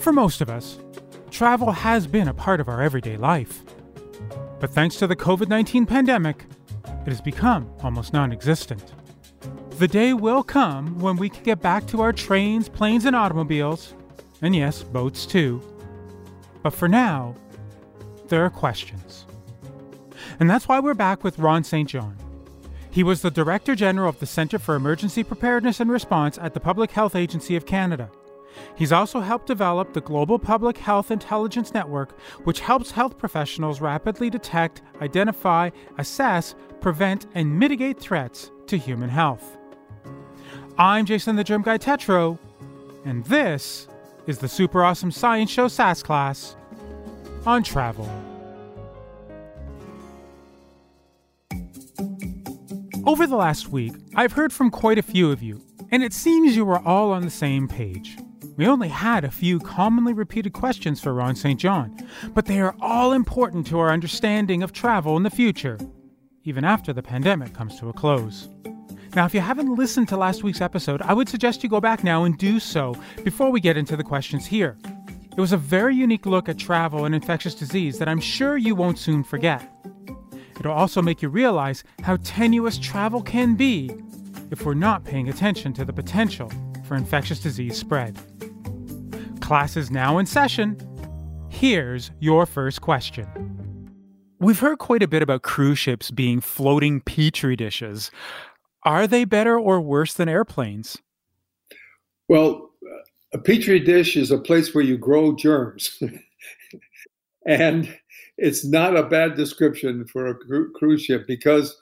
For most of us, travel has been a part of our everyday life. But thanks to the COVID 19 pandemic, it has become almost non existent. The day will come when we can get back to our trains, planes, and automobiles, and yes, boats too. But for now, there are questions. And that's why we're back with Ron St. John. He was the Director General of the Centre for Emergency Preparedness and Response at the Public Health Agency of Canada. He's also helped develop the Global Public Health Intelligence Network, which helps health professionals rapidly detect, identify, assess, prevent, and mitigate threats to human health. I'm Jason the Germ Guy Tetro, and this is the Super Awesome Science Show SASS class on travel. Over the last week, I've heard from quite a few of you, and it seems you are all on the same page. We only had a few commonly repeated questions for Ron St. John, but they are all important to our understanding of travel in the future, even after the pandemic comes to a close. Now, if you haven't listened to last week's episode, I would suggest you go back now and do so before we get into the questions here. It was a very unique look at travel and infectious disease that I'm sure you won't soon forget. It'll also make you realize how tenuous travel can be if we're not paying attention to the potential for infectious disease spread. Class is now in session. Here's your first question. We've heard quite a bit about cruise ships being floating petri dishes. Are they better or worse than airplanes? Well, a petri dish is a place where you grow germs. and it's not a bad description for a cru- cruise ship because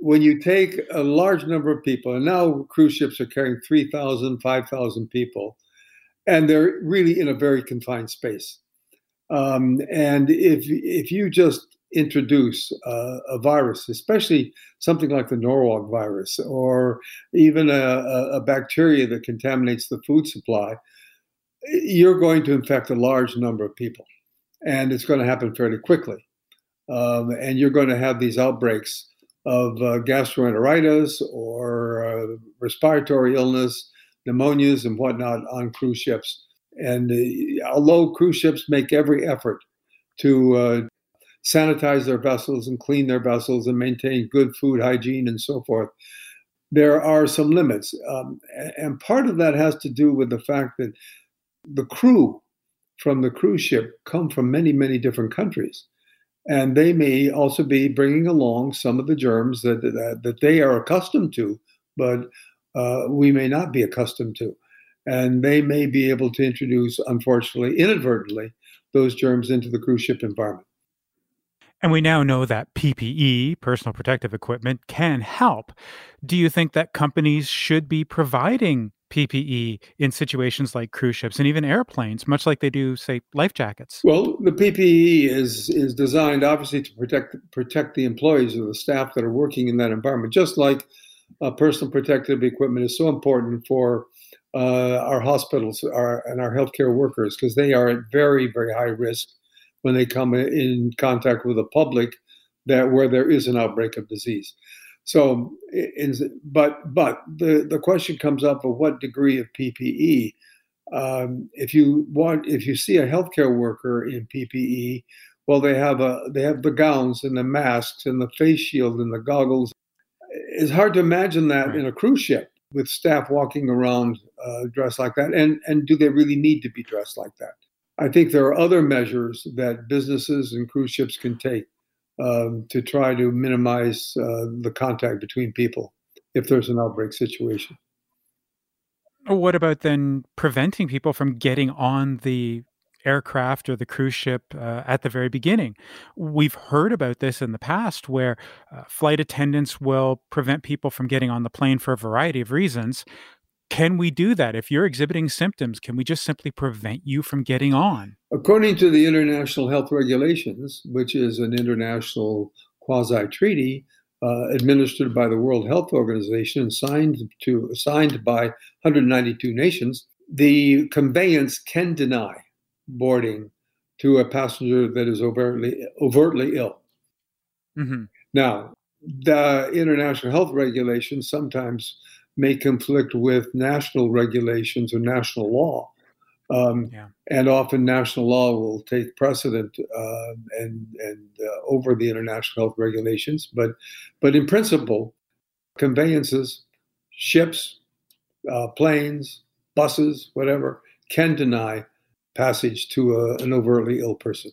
when you take a large number of people, and now cruise ships are carrying 3,000, 5,000 people, and they're really in a very confined space. Um, and if, if you just introduce uh, a virus, especially something like the Norwalk virus or even a, a, bacteria that contaminates the food supply, you're going to infect a large number of people. And it's going to happen fairly quickly. Um, and you're going to have these outbreaks of uh, gastroenteritis or uh, respiratory illness, pneumonias, and whatnot on cruise ships. And uh, although cruise ships make every effort to uh, sanitize their vessels and clean their vessels and maintain good food hygiene and so forth, there are some limits. Um, and part of that has to do with the fact that the crew from the cruise ship come from many, many different countries. And they may also be bringing along some of the germs that, that, that they are accustomed to, but uh, we may not be accustomed to. And they may be able to introduce, unfortunately, inadvertently, those germs into the cruise ship environment. And we now know that PPE, personal protective equipment, can help. Do you think that companies should be providing PPE in situations like cruise ships and even airplanes, much like they do, say, life jackets? Well, the PPE is is designed obviously to protect protect the employees or the staff that are working in that environment, just like uh, personal protective equipment is so important for uh, our hospitals our, and our healthcare workers because they are at very very high risk when they come in contact with the public that where there is an outbreak of disease. So, in, but but the the question comes up of what degree of PPE. Um, if you want, if you see a healthcare worker in PPE, well, they have a they have the gowns and the masks and the face shield and the goggles. It's hard to imagine that right. in a cruise ship with staff walking around uh, dressed like that. And and do they really need to be dressed like that? I think there are other measures that businesses and cruise ships can take um, to try to minimize uh, the contact between people if there's an outbreak situation. What about then preventing people from getting on the aircraft or the cruise ship uh, at the very beginning? We've heard about this in the past where uh, flight attendants will prevent people from getting on the plane for a variety of reasons. Can we do that? If you're exhibiting symptoms, can we just simply prevent you from getting on? According to the International Health Regulations, which is an international quasi treaty uh, administered by the World Health Organization and signed to signed by 192 nations, the conveyance can deny boarding to a passenger that is overtly overtly ill. Mm-hmm. Now, the international health regulations sometimes may conflict with national regulations or national law. Um, yeah. And often national law will take precedent uh, and, and uh, over the international health regulations. But, but in principle, conveyances, ships, uh, planes, buses, whatever, can deny passage to a, an overtly ill person.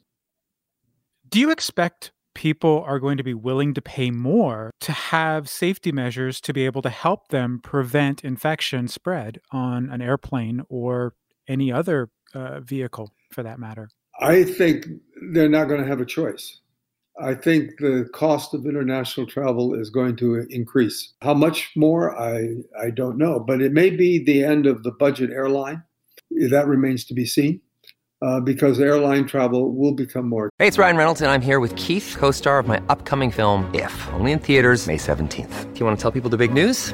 Do you expect people are going to be willing to pay more to have safety measures to be able to help them prevent infection spread on an airplane or any other uh, vehicle for that matter? I think they're not going to have a choice. I think the cost of international travel is going to increase. How much more, I, I don't know, but it may be the end of the budget airline. That remains to be seen uh, because airline travel will become more. Hey, it's Ryan Reynolds, and I'm here with Keith, co star of my upcoming film, If, only in theaters, May 17th. Do you want to tell people the big news?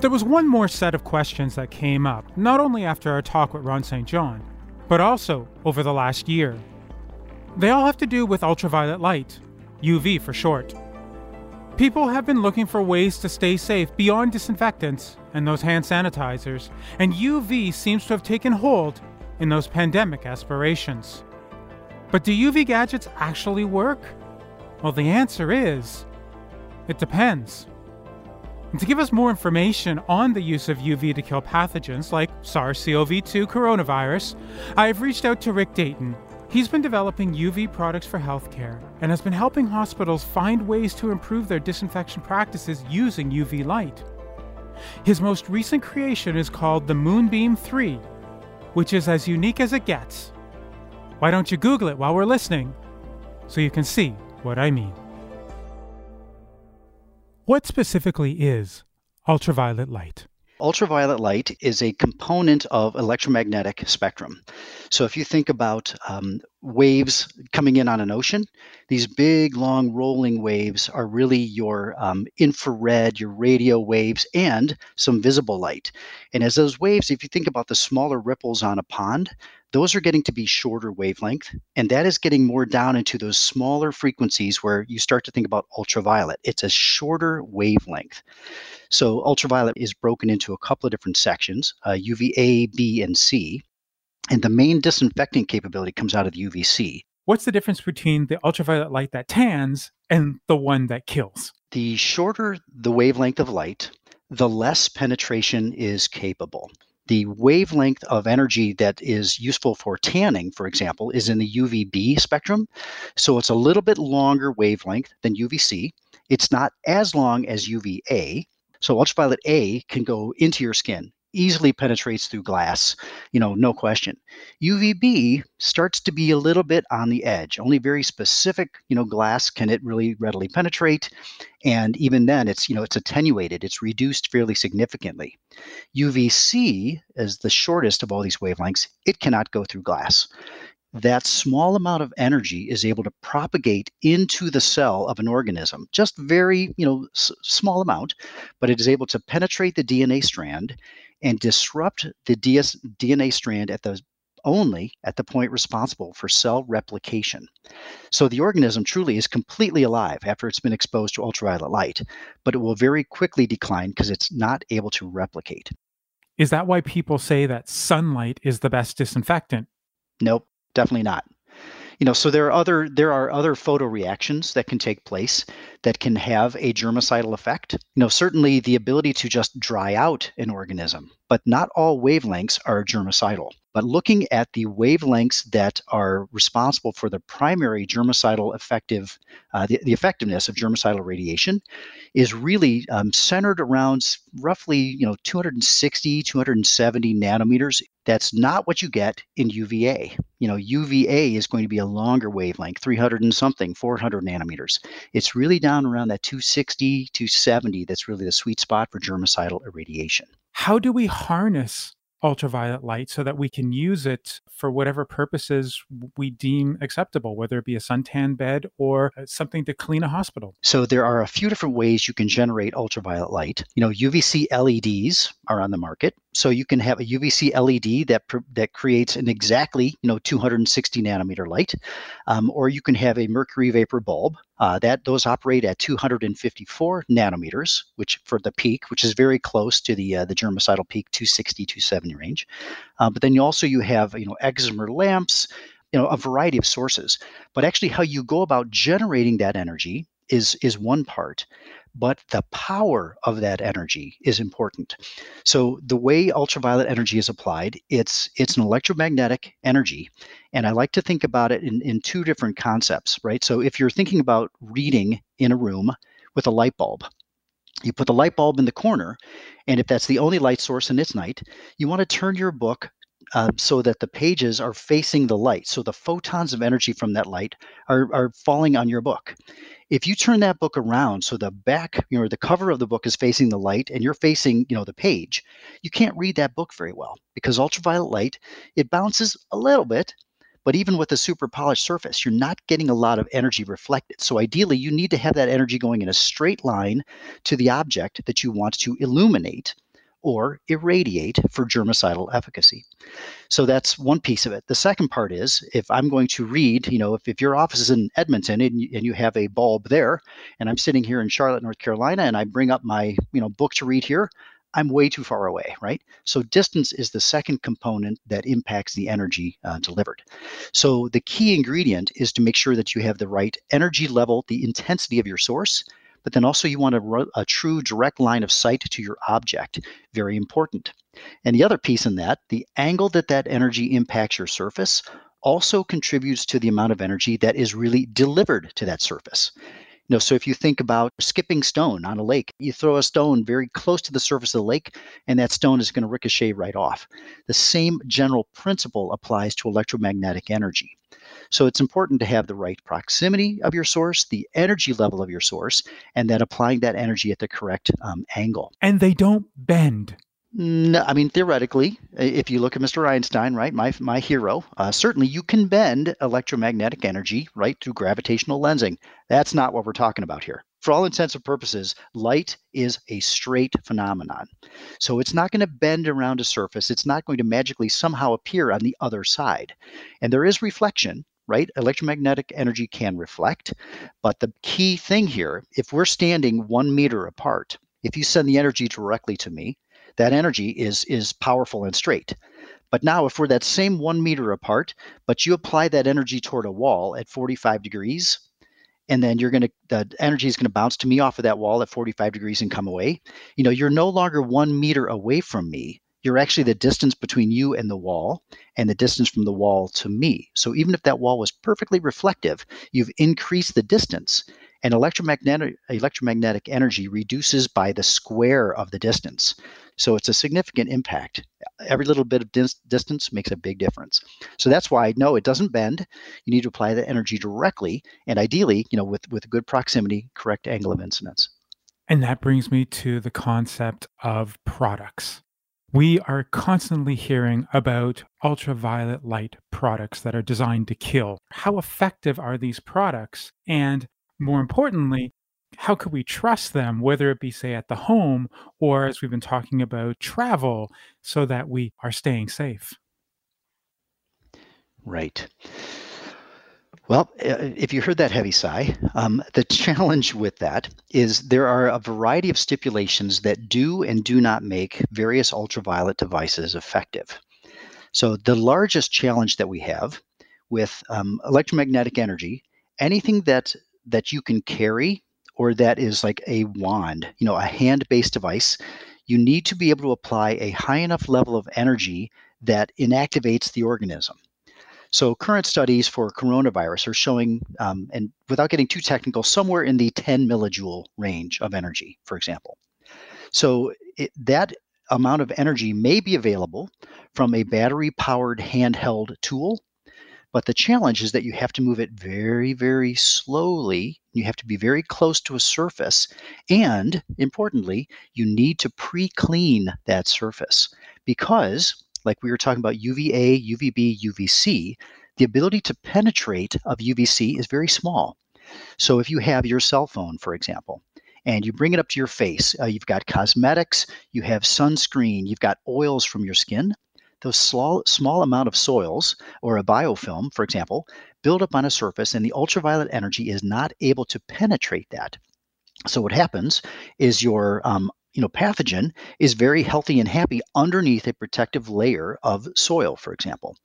There was one more set of questions that came up, not only after our talk with Ron St. John, but also over the last year. They all have to do with ultraviolet light, UV for short. People have been looking for ways to stay safe beyond disinfectants and those hand sanitizers, and UV seems to have taken hold in those pandemic aspirations. But do UV gadgets actually work? Well, the answer is it depends. And to give us more information on the use of UV to kill pathogens like SARS CoV 2 coronavirus, I have reached out to Rick Dayton. He's been developing UV products for healthcare and has been helping hospitals find ways to improve their disinfection practices using UV light. His most recent creation is called the Moonbeam 3, which is as unique as it gets. Why don't you Google it while we're listening so you can see what I mean? What specifically is ultraviolet light? Ultraviolet light is a component of electromagnetic spectrum. So if you think about um, waves coming in on an ocean, these big, long, rolling waves are really your um, infrared, your radio waves, and some visible light. And as those waves, if you think about the smaller ripples on a pond, those are getting to be shorter wavelength. And that is getting more down into those smaller frequencies where you start to think about ultraviolet. It's a shorter wavelength. So ultraviolet is broken into a couple of different sections uh, UVA, B, and C. And the main disinfecting capability comes out of the UVC. What's the difference between the ultraviolet light that tans and the one that kills? The shorter the wavelength of light, the less penetration is capable the wavelength of energy that is useful for tanning, for example, is in the UVB spectrum. So it's a little bit longer wavelength than UVC. It's not as long as UVA. So ultraviolet A can go into your skin easily penetrates through glass, you know, no question. UVB starts to be a little bit on the edge. Only very specific, you know, glass can it really readily penetrate. And even then it's, you know, it's attenuated, it's reduced fairly significantly. UVC is the shortest of all these wavelengths. It cannot go through glass that small amount of energy is able to propagate into the cell of an organism just very you know s- small amount but it is able to penetrate the dna strand and disrupt the DS, DNA strand at the only at the point responsible for cell replication. So the organism truly is completely alive after it's been exposed to ultraviolet light, but it will very quickly decline because it's not able to replicate. Is that why people say that sunlight is the best disinfectant? Nope, definitely not you know so there are other there are other photoreactions that can take place that can have a germicidal effect. You know, certainly the ability to just dry out an organism, but not all wavelengths are germicidal. But looking at the wavelengths that are responsible for the primary germicidal effective, uh, the, the, effectiveness of germicidal radiation is really um, centered around roughly, you know, 260, 270 nanometers. That's not what you get in UVA. You know, UVA is going to be a longer wavelength, 300 and something, 400 nanometers. It's really down around that 260, 270. That's really the sweet spot for germicidal irradiation. How do we harness ultraviolet light so that we can use it for whatever purposes we deem acceptable, whether it be a suntan bed or uh, something to clean a hospital. So there are a few different ways you can generate ultraviolet light. You know, UVC LEDs are on the market. So you can have a UVC LED that that creates an exactly you know 260 nanometer light, um, or you can have a mercury vapor bulb uh, that those operate at 254 nanometers, which for the peak, which is very close to the uh, the germicidal peak 260 270 range. Uh, but then you also you have you know excimer lamps, you know a variety of sources. But actually, how you go about generating that energy is is one part but the power of that energy is important. So the way ultraviolet energy is applied, it's it's an electromagnetic energy, and I like to think about it in, in two different concepts, right? So if you're thinking about reading in a room with a light bulb, you put the light bulb in the corner, and if that's the only light source and it's night, you want to turn your book uh, so that the pages are facing the light. So the photons of energy from that light are, are falling on your book. If you turn that book around so the back, you know, the cover of the book is facing the light and you're facing, you know, the page, you can't read that book very well because ultraviolet light, it bounces a little bit, but even with a super polished surface, you're not getting a lot of energy reflected. So ideally, you need to have that energy going in a straight line to the object that you want to illuminate or irradiate for germicidal efficacy. So that's one piece of it. The second part is if I'm going to read, you know, if, if your office is in Edmonton and you, and you have a bulb there, and I'm sitting here in Charlotte, North Carolina, and I bring up my, you know, book to read here, I'm way too far away, right? So distance is the second component that impacts the energy uh, delivered. So the key ingredient is to make sure that you have the right energy level, the intensity of your source, but then also you want a, a true direct line of sight to your object. Very important. And the other piece in that, the angle that that energy impacts your surface also contributes to the amount of energy that is really delivered to that surface. Know, so if you think about skipping stone on a lake, you throw a stone very close to the surface of the lake, and that stone is going to ricochet right off. The same general principle applies to electromagnetic energy. So it's important to have the right proximity of your source, the energy level of your source, and then applying that energy at the correct um, angle. And they don't bend. No, I mean theoretically, if you look at Mr. Einstein, right, my my hero, uh, certainly you can bend electromagnetic energy right through gravitational lensing. That's not what we're talking about here. For all intents and purposes, light is a straight phenomenon. So it's not going to bend around a surface. It's not going to magically somehow appear on the other side. And there is reflection, right? Electromagnetic energy can reflect. But the key thing here, if we're standing one meter apart, if you send the energy directly to me, that energy is, is powerful and straight. But now, if we're that same one meter apart, but you apply that energy toward a wall at 45 degrees, and then you're going to the energy is going to bounce to me off of that wall at 45 degrees and come away you know you're no longer one meter away from me you're actually the distance between you and the wall and the distance from the wall to me. So even if that wall was perfectly reflective, you've increased the distance. And electromagnetic, electromagnetic energy reduces by the square of the distance. So it's a significant impact. Every little bit of dis- distance makes a big difference. So that's why no, it doesn't bend. You need to apply the energy directly, and ideally, you know, with with good proximity, correct angle of incidence. And that brings me to the concept of products. We are constantly hearing about ultraviolet light products that are designed to kill. How effective are these products? And more importantly, how could we trust them, whether it be, say, at the home or as we've been talking about travel, so that we are staying safe? Right. Well, if you heard that heavy sigh, um, the challenge with that is there are a variety of stipulations that do and do not make various ultraviolet devices effective. So, the largest challenge that we have with um, electromagnetic energy, anything that that you can carry or that is like a wand, you know, a hand based device, you need to be able to apply a high enough level of energy that inactivates the organism. So, current studies for coronavirus are showing, um, and without getting too technical, somewhere in the 10 millijoule range of energy, for example. So, it, that amount of energy may be available from a battery powered handheld tool but the challenge is that you have to move it very, very slowly. You have to be very close to a surface. And importantly, you need to pre clean that surface because, like we were talking about UVA, UVB, UVC, the ability to penetrate of UVC is very small. So if you have your cell phone, for example, and you bring it up to your face, uh, you've got cosmetics, you have sunscreen, you've got oils from your skin those small, small amount of soils or a biofilm, for example, build up on a surface and the ultraviolet energy is not able to penetrate that. So what happens is your um, you know pathogen is very healthy and happy underneath a protective layer of soil for example.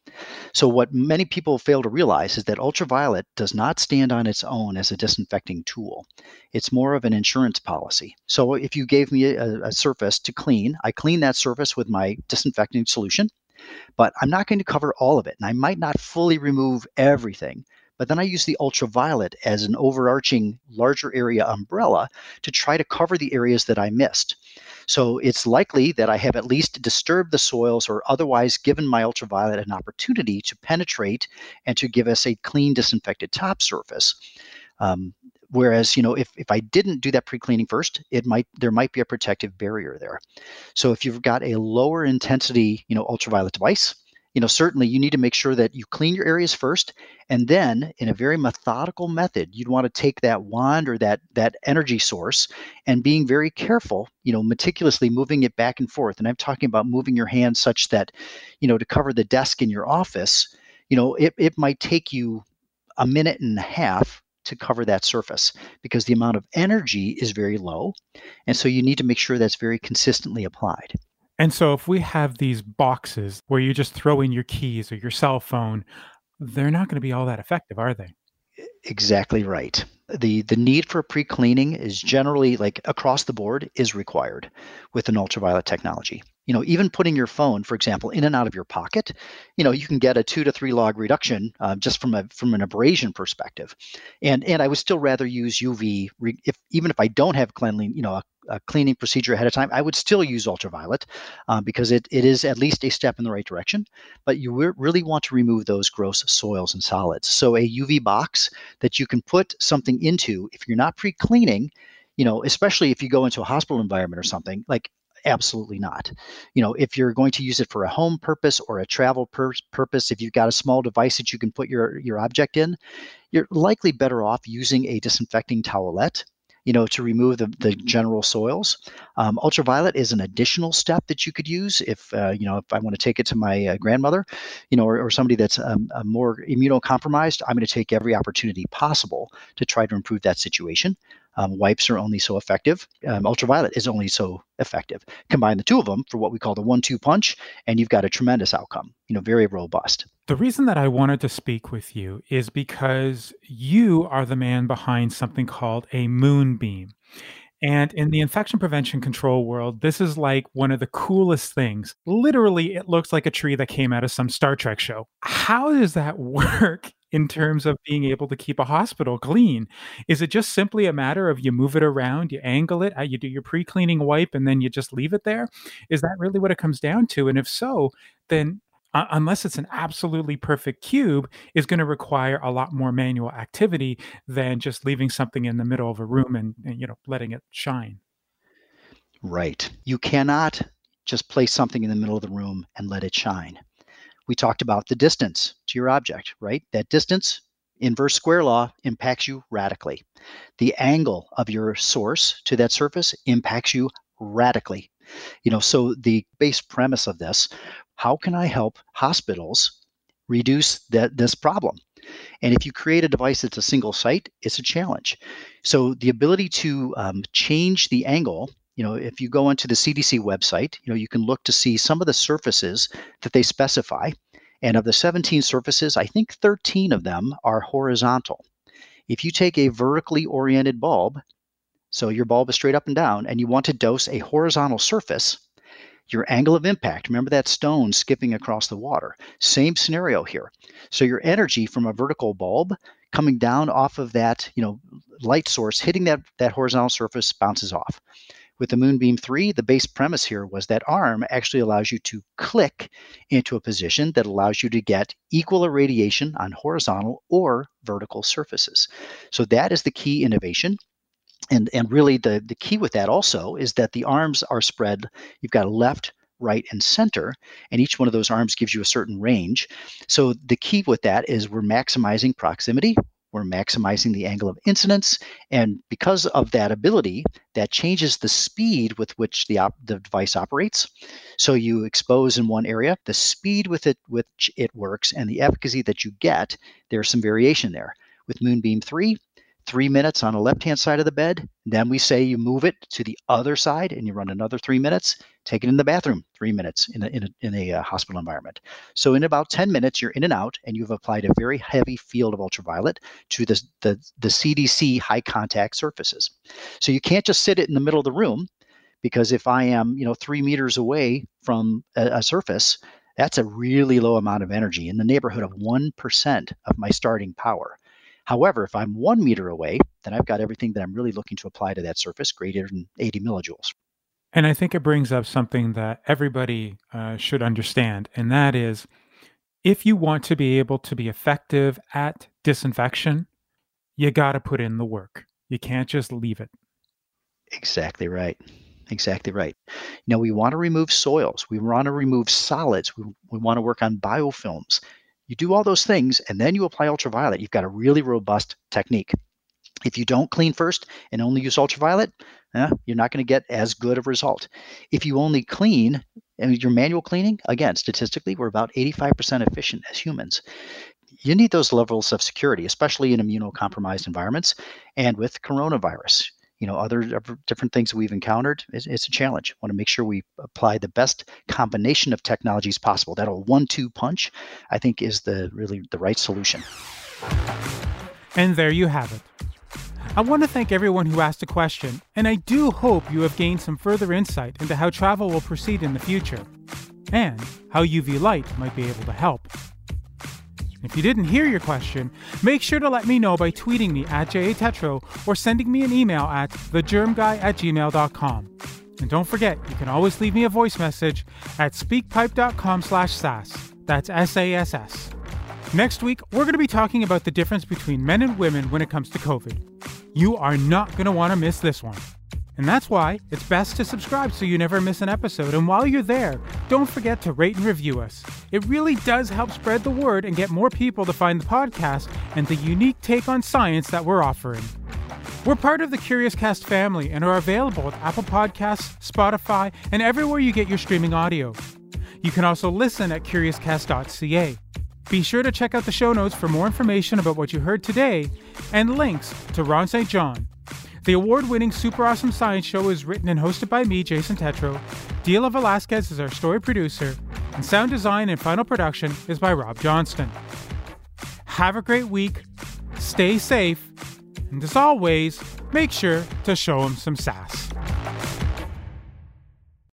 So what many people fail to realize is that ultraviolet does not stand on its own as a disinfecting tool. It's more of an insurance policy. So if you gave me a, a surface to clean i clean that surface with my disinfecting solution but I'm not going to cover all of it. And I might not fully remove everything. But then I use the ultraviolet as an overarching larger area umbrella to try to cover the areas that I missed. So it's likely that I have at least disturbed the soils or otherwise given my ultraviolet an opportunity to penetrate and to give us a clean, disinfected top surface. Um, Whereas, you know, if, if I didn't do that pre-cleaning first, it might there might be a protective barrier there. So if you've got a lower intensity, you know, ultraviolet device, you know, certainly you need to make sure that you clean your areas first, and then in a very methodical method, you'd want to take that wand or that that energy source and being very careful, you know, meticulously moving it back and forth. And I'm talking about moving your hand such that, you know, to cover the desk in your office, you know, it, it might take you a minute and a half to cover that surface because the amount of energy is very low. And so you need to make sure that's very consistently applied. And so if we have these boxes where you just throw in your keys or your cell phone, they're not going to be all that effective, are they? Exactly right. The the need for pre-cleaning is generally like across the board is required with an ultraviolet technology you know even putting your phone for example in and out of your pocket you know you can get a two to three log reduction uh, just from a from an abrasion perspective and and i would still rather use uv if even if i don't have cleanling you know a, a cleaning procedure ahead of time i would still use ultraviolet uh, because it, it is at least a step in the right direction but you really want to remove those gross soils and solids so a uv box that you can put something into if you're not pre-cleaning you know, especially if you go into a hospital environment or something, like Absolutely not. You know, if you're going to use it for a home purpose or a travel pur- purpose, if you've got a small device that you can put your your object in, you're likely better off using a disinfecting towelette you know, to remove the, the general soils. Um, ultraviolet is an additional step that you could use if, uh, you know, if I want to take it to my uh, grandmother, you know, or, or somebody that's um, more immunocompromised, I'm going to take every opportunity possible to try to improve that situation. Um, wipes are only so effective. Um, ultraviolet is only so effective. Combine the two of them for what we call the one-two punch, and you've got a tremendous outcome. You know, very robust. The reason that I wanted to speak with you is because you are the man behind something called a moonbeam. And in the infection prevention control world, this is like one of the coolest things. Literally, it looks like a tree that came out of some Star Trek show. How does that work in terms of being able to keep a hospital clean? Is it just simply a matter of you move it around, you angle it, uh, you do your pre cleaning wipe, and then you just leave it there? Is that really what it comes down to? And if so, then uh, unless it's an absolutely perfect cube, is going to require a lot more manual activity than just leaving something in the middle of a room and, and you know letting it shine. Right. You cannot just place something in the middle of the room and let it shine we talked about the distance to your object, right? That distance, inverse square law, impacts you radically. The angle of your source to that surface impacts you radically. You know, so the base premise of this, how can I help hospitals reduce that this problem? And if you create a device that's a single site, it's a challenge. So the ability to um, change the angle you know, if you go onto the CDC website, you know, you can look to see some of the surfaces that they specify. And of the 17 surfaces, I think 13 of them are horizontal. If you take a vertically oriented bulb So your bulb is straight up and down, and you want to dose a horizontal surface. Your angle of impact, remember that stone skipping across the water. Same scenario here. So your energy from a vertical bulb coming down off of that, you know, light source hitting that, that horizontal surface bounces off. With the Moonbeam 3, the base premise here was that ARM actually allows you to click into a position that allows you to get equal irradiation on horizontal or vertical surfaces. So that is the key innovation. And, and really the, the key with that also is that the arms are spread. You've got a left, right, and center, and each one of those arms gives you a certain range. So the key with that is we're maximizing proximity, we're maximizing the angle of incidence. And because of that ability, that changes the speed with which the, op- the device operates. So you expose in one area, the speed with it which it works and the efficacy that you get, there's some variation there. With Moonbeam 3, three minutes on the left hand side of the bed. Then we say you move it to the other side and you run another three minutes. Take it in the bathroom, three minutes in a, in a, in a uh, hospital environment. So, in about 10 minutes, you're in and out, and you've applied a very heavy field of ultraviolet to the, the, the CDC high contact surfaces. So, you can't just sit it in the middle of the room because if I am, you know, three meters away from a, a surface, that's a really low amount of energy in the neighborhood of 1% of my starting power. However, if I'm one meter away, then I've got everything that I'm really looking to apply to that surface greater than 80 millijoules. And I think it brings up something that everybody uh, should understand, and that is if you want to be able to be effective at disinfection, you got to put in the work. You can't just leave it. Exactly right. Exactly right. Now, we want to remove soils, we want to remove solids, we, we want to work on biofilms. You do all those things and then you apply ultraviolet. You've got a really robust technique. If you don't clean first and only use ultraviolet, eh, you're not going to get as good a result. If you only clean and your manual cleaning, again, statistically, we're about 85% efficient as humans. You need those levels of security, especially in immunocompromised environments and with coronavirus you know other different things we've encountered it's, it's a challenge. Want to make sure we apply the best combination of technologies possible. That a one-two punch i think is the really the right solution. And there you have it. I want to thank everyone who asked a question, and I do hope you have gained some further insight into how travel will proceed in the future, and how UV light might be able to help. If you didn't hear your question, make sure to let me know by tweeting me at jatetro or sending me an email at thegermguy at gmail.com. And don't forget, you can always leave me a voice message at speakpipe.com slash sass. That's S-A-S-S. Next week, we're going to be talking about the difference between men and women when it comes to COVID. You are not going to want to miss this one. And that's why it's best to subscribe so you never miss an episode. And while you're there, don't forget to rate and review us. It really does help spread the word and get more people to find the podcast and the unique take on science that we're offering. We're part of the Curious Cast family and are available at Apple Podcasts, Spotify, and everywhere you get your streaming audio. You can also listen at curiouscast.ca. Be sure to check out the show notes for more information about what you heard today and links to Ron St. John, the award winning Super Awesome Science Show is written and hosted by me, Jason Tetro. Dila Velasquez is our story producer, and sound design and final production is by Rob Johnston. Have a great week, stay safe, and as always, make sure to show them some sass.